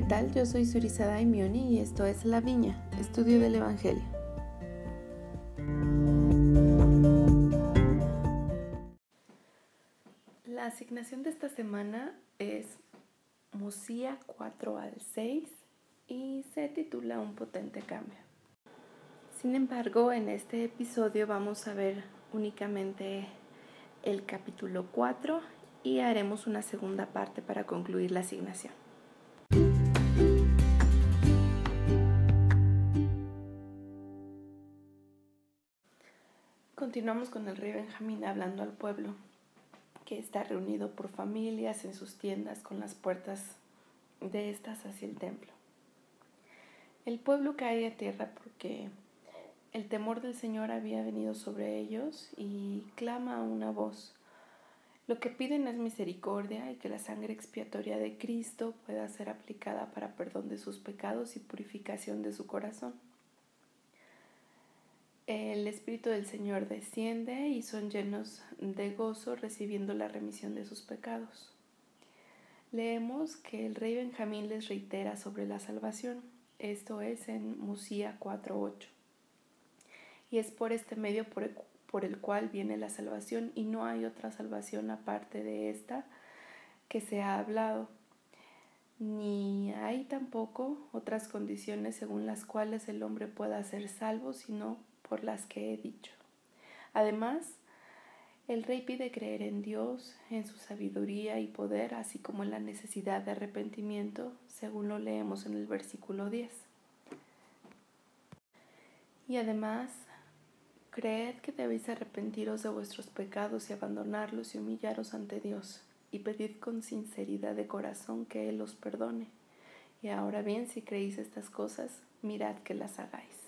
¿qué tal? Yo soy Surizada Daimioni y esto es La Viña, estudio del Evangelio. La asignación de esta semana es Musía 4 al 6 y se titula Un potente cambio. Sin embargo, en este episodio vamos a ver únicamente el capítulo 4 y haremos una segunda parte para concluir la asignación. Continuamos con el rey Benjamín hablando al pueblo que está reunido por familias en sus tiendas con las puertas de estas hacia el templo. El pueblo cae a tierra porque el temor del Señor había venido sobre ellos y clama una voz. Lo que piden es misericordia y que la sangre expiatoria de Cristo pueda ser aplicada para perdón de sus pecados y purificación de su corazón el Espíritu del Señor desciende y son llenos de gozo recibiendo la remisión de sus pecados. Leemos que el rey Benjamín les reitera sobre la salvación, esto es en Musía 4.8. Y es por este medio por el, por el cual viene la salvación y no hay otra salvación aparte de esta que se ha hablado, ni hay tampoco otras condiciones según las cuales el hombre pueda ser salvo, sino por las que he dicho. Además, el rey pide creer en Dios, en su sabiduría y poder, así como en la necesidad de arrepentimiento, según lo leemos en el versículo 10. Y además, creed que debéis arrepentiros de vuestros pecados y abandonarlos y humillaros ante Dios, y pedid con sinceridad de corazón que Él os perdone. Y ahora bien, si creéis estas cosas, mirad que las hagáis.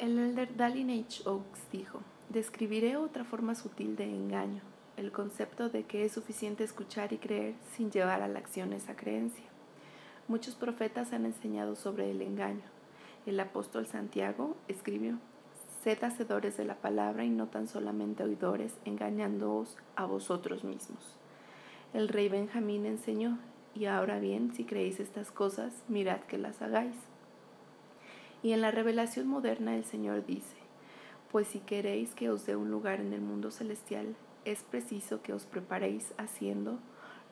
El elder Dallin H. Oaks dijo, describiré otra forma sutil de engaño, el concepto de que es suficiente escuchar y creer sin llevar a la acción esa creencia. Muchos profetas han enseñado sobre el engaño. El apóstol Santiago escribió, Sed hacedores de la palabra y no tan solamente oidores, engañándoos a vosotros mismos. El rey Benjamín enseñó, y ahora bien, si creéis estas cosas, mirad que las hagáis. Y en la revelación moderna el Señor dice, pues si queréis que os dé un lugar en el mundo celestial, es preciso que os preparéis haciendo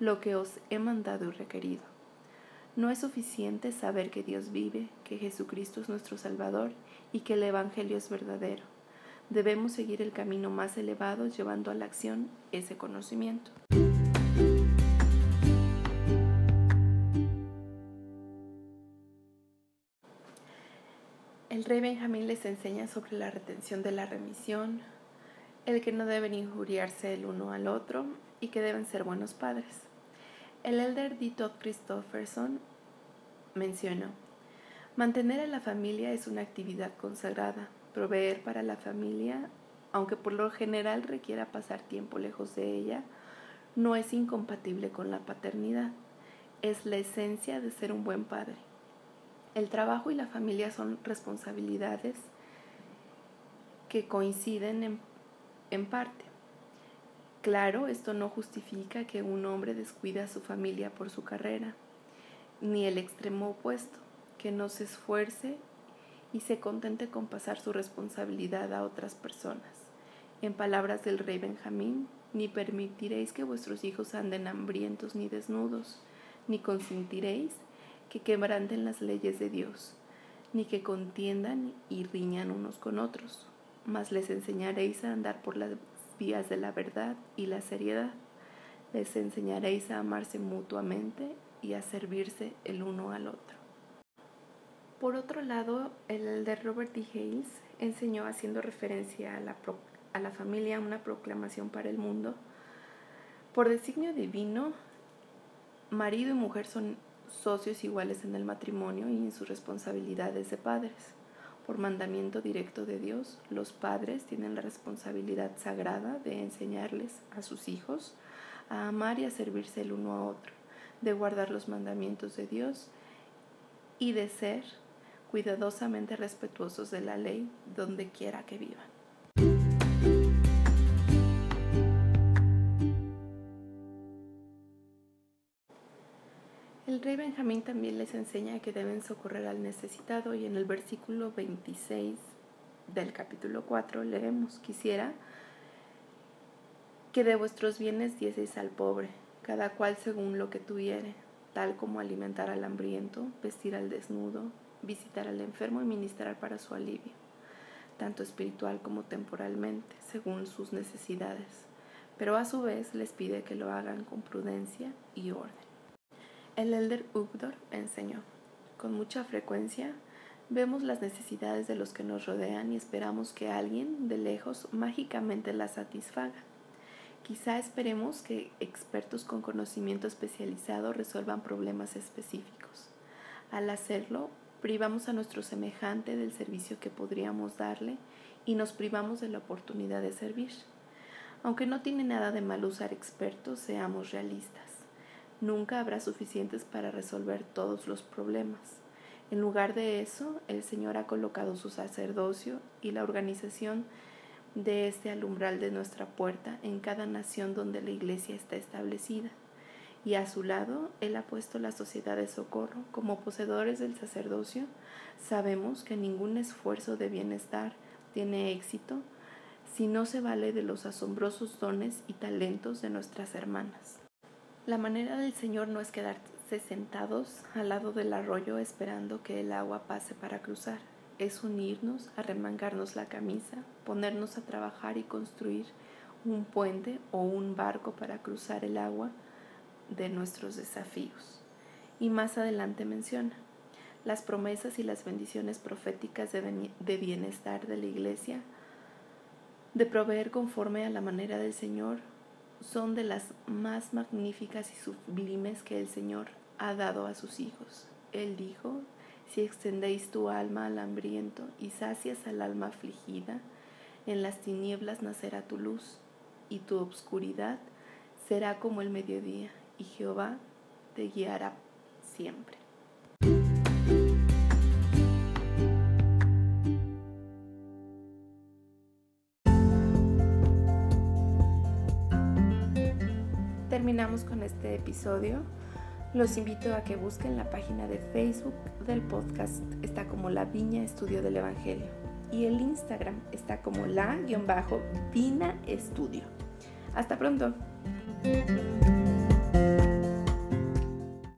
lo que os he mandado y requerido. No es suficiente saber que Dios vive, que Jesucristo es nuestro Salvador y que el Evangelio es verdadero. Debemos seguir el camino más elevado llevando a la acción ese conocimiento. El rey Benjamín les enseña sobre la retención de la remisión, el que no deben injuriarse el uno al otro y que deben ser buenos padres. El elder D. Todd Christopherson mencionó, mantener a la familia es una actividad consagrada, proveer para la familia, aunque por lo general requiera pasar tiempo lejos de ella, no es incompatible con la paternidad, es la esencia de ser un buen padre. El trabajo y la familia son responsabilidades que coinciden en, parte. Claro, esto no justifica que un hombre descuide a su familia por su carrera, ni el extremo opuesto, que no se esfuerce y se contente con pasar su responsabilidad a otras personas. En palabras del rey Benjamín, ni permitiréis que vuestros hijos anden hambrientos ni desnudos, ni consentiréis que quebranten las leyes de Dios, ni que contiendan y riñan unos con otros, mas les enseñaréis a andar por las vías de la verdad y la seriedad. Les enseñaréis a amarse mutuamente y a servirse el uno al otro. Por otro lado, el de Robert D. Hales enseñó haciendo referencia a la, a la familia una proclamación para el mundo. Por designio divino, marido y mujer son socios iguales en el matrimonio y en sus responsabilidades de padres. Por mandamiento directo de Dios, los padres tienen la responsabilidad sagrada de enseñarles a sus hijos a amar y a servirse el uno a otro, de guardar los mandamientos de Dios y de ser cuidadosamente respetuosos de la ley donde quiera que vivan. Rey Benjamín también les enseña que deben socorrer al necesitado y en el versículo 26 del capítulo 4 leemos, quisiera que de vuestros bienes dieseis al pobre, cada cual según lo que tuviere, tal como alimentar al hambriento, vestir al desnudo, visitar al enfermo y ministrar para su alivio, tanto espiritual como temporalmente, según sus necesidades. Pero a su vez les pide que lo hagan con prudencia y orden. El elder Ugdor enseñó, con mucha frecuencia vemos las necesidades de los que nos rodean y esperamos que alguien de lejos mágicamente las satisfaga. Quizá esperemos que expertos con conocimiento especializado resuelvan problemas específicos. Al hacerlo, privamos a nuestro semejante del servicio que podríamos darle y nos privamos de la oportunidad de servir. Aunque no tiene nada de mal usar expertos, seamos realistas. Nunca habrá suficientes para resolver todos los problemas. En lugar de eso, el Señor ha colocado su sacerdocio y la organización de este alumbral de nuestra puerta en cada nación donde la iglesia está establecida. Y a su lado, Él ha puesto la sociedad de socorro. Como poseedores del sacerdocio, sabemos que ningún esfuerzo de bienestar tiene éxito si no se vale de los asombrosos dones y talentos de nuestras hermanas. La manera del Señor no es quedarse sentados al lado del arroyo esperando que el agua pase para cruzar, es unirnos, arremangarnos la camisa, ponernos a trabajar y construir un puente o un barco para cruzar el agua de nuestros desafíos. Y más adelante menciona, las promesas y las bendiciones proféticas de bienestar de la iglesia, de proveer conforme a la manera del Señor, son de las más magníficas y sublimes que el Señor ha dado a sus hijos. Él dijo, si extendéis tu alma al hambriento y sacias al alma afligida, en las tinieblas nacerá tu luz, y tu obscuridad será como el mediodía, y Jehová te guiará siempre. Terminamos con este episodio. Los invito a que busquen la página de Facebook del podcast, está como La Viña Estudio del Evangelio. Y el Instagram está como la-vina estudio. Hasta pronto.